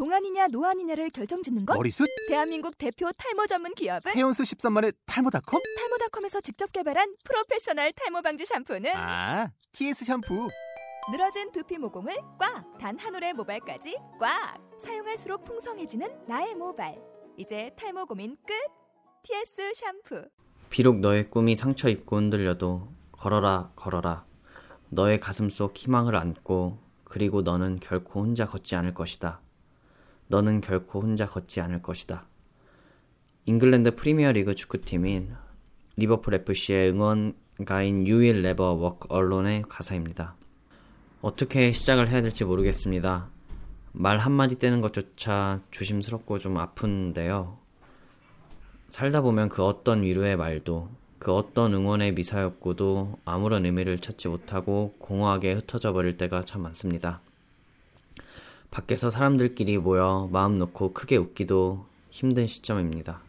동안이냐 노안이냐를 결정짓는 것? 머리숱? 대한민국 대표 탈모 전문 기업은 헤어수 13만의 탈모닷컴? 탈모닷컴에서 직접 개발한 프로페셔널 탈모 방지 샴푸는 아, TS 샴푸. 늘어진 두피 모공을 꽉! 단 한 올의 모발까지 꽉! 사용할수록 풍성해지는 나의 모발. 이제 탈모 고민 끝! TS 샴푸. 비록 너의 꿈이 상처 입고 흔들려도 걸어라 걸어라. 너의 가슴 속 희망을 안고 그리고 너는 결코 혼자 걷지 않을 것이다. 너는 결코 혼자 걷지 않을 것이다. 잉글랜드 프리미어리그 축구팀인 리버풀 FC의 응원가인 Will Never Walk Alone의 가사입니다. 어떻게 시작을 해야 될지 모르겠습니다. 말 한마디 떼는 것조차 조심스럽고 좀 아픈데요. 살다 보면 그 어떤 위로의 말도, 그 어떤 응원의 미사였고도 아무런 의미를 찾지 못하고 공허하게 흩어져 버릴 때가 참 많습니다. 밖에서 사람들끼리 모여 마음 놓고 크게 웃기도 힘든 시점입니다.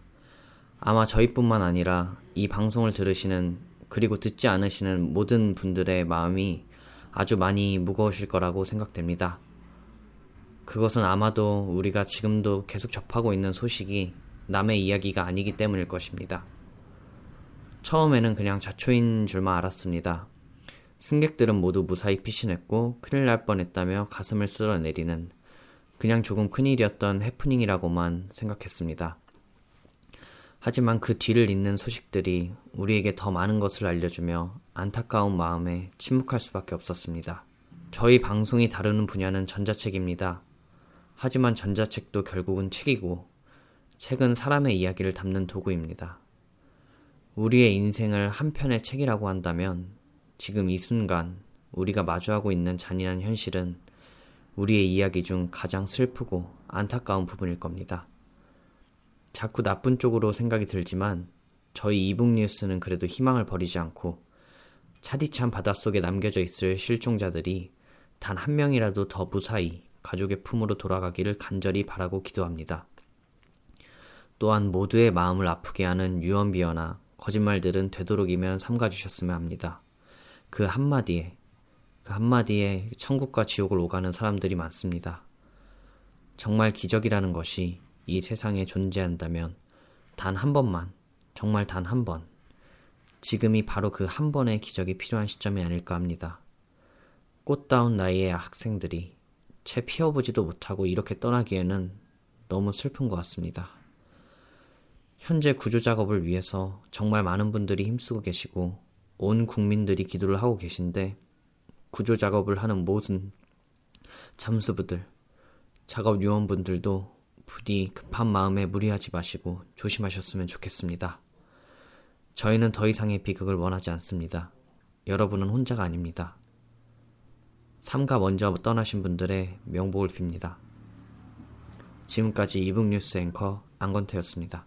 아마 저희뿐만 아니라 이 방송을 들으시는 그리고 듣지 않으시는 모든 분들의 마음이 아주 많이 무거우실 거라고 생각됩니다. 그것은 아마도 우리가 지금도 계속 접하고 있는 소식이 남의 이야기가 아니기 때문일 것입니다. 처음에는 그냥 자초인 줄만 알았습니다. 승객들은 모두 무사히 피신했고 큰일 날 뻔했다며 가슴을 쓸어내리는 그냥 조금 큰일이었던 해프닝이라고만 생각했습니다. 하지만 그 뒤를 잇는 소식들이 우리에게 더 많은 것을 알려주며 안타까운 마음에 침묵할 수밖에 없었습니다. 저희 방송이 다루는 분야는 전자책입니다. 하지만 전자책도 결국은 책이고 책은 사람의 이야기를 담는 도구입니다. 우리의 인생을 한 편의 책이라고 한다면 지금 이 순간 우리가 마주하고 있는 잔인한 현실은 우리의 이야기 중 가장 슬프고 안타까운 부분일 겁니다. 자꾸 나쁜 쪽으로 생각이 들지만 저희 이북 뉴스는 그래도 희망을 버리지 않고 차디찬 바닷속에 남겨져 있을 실종자들이 단 한 명이라도 더 무사히 가족의 품으로 돌아가기를 간절히 바라고 기도합니다. 또한 모두의 마음을 아프게 하는 유언비어나 거짓말들은 되도록이면 삼가주셨으면 합니다. 그 한마디에, 그 한마디에 천국과 지옥을 오가는 사람들이 많습니다. 정말 기적이라는 것이 이 세상에 존재한다면 단 한 번만, 정말 단 한 번, 지금이 바로 그 한 번의 기적이 필요한 시점이 아닐까 합니다. 꽃다운 나이의 학생들이 채 피어보지도 못하고 이렇게 떠나기에는 너무 슬픈 것 같습니다. 현재 구조 작업을 위해서 정말 많은 분들이 힘쓰고 계시고 온 국민들이 기도를 하고 계신데 구조 작업을 하는 모든 잠수부들, 작업 요원분들도 부디 급한 마음에 무리하지 마시고 조심하셨으면 좋겠습니다. 저희는 더 이상의 비극을 원하지 않습니다. 여러분은 혼자가 아닙니다. 삼가 먼저 떠나신 분들의 명복을 빕니다. 지금까지 이북뉴스 앵커 안건태였습니다.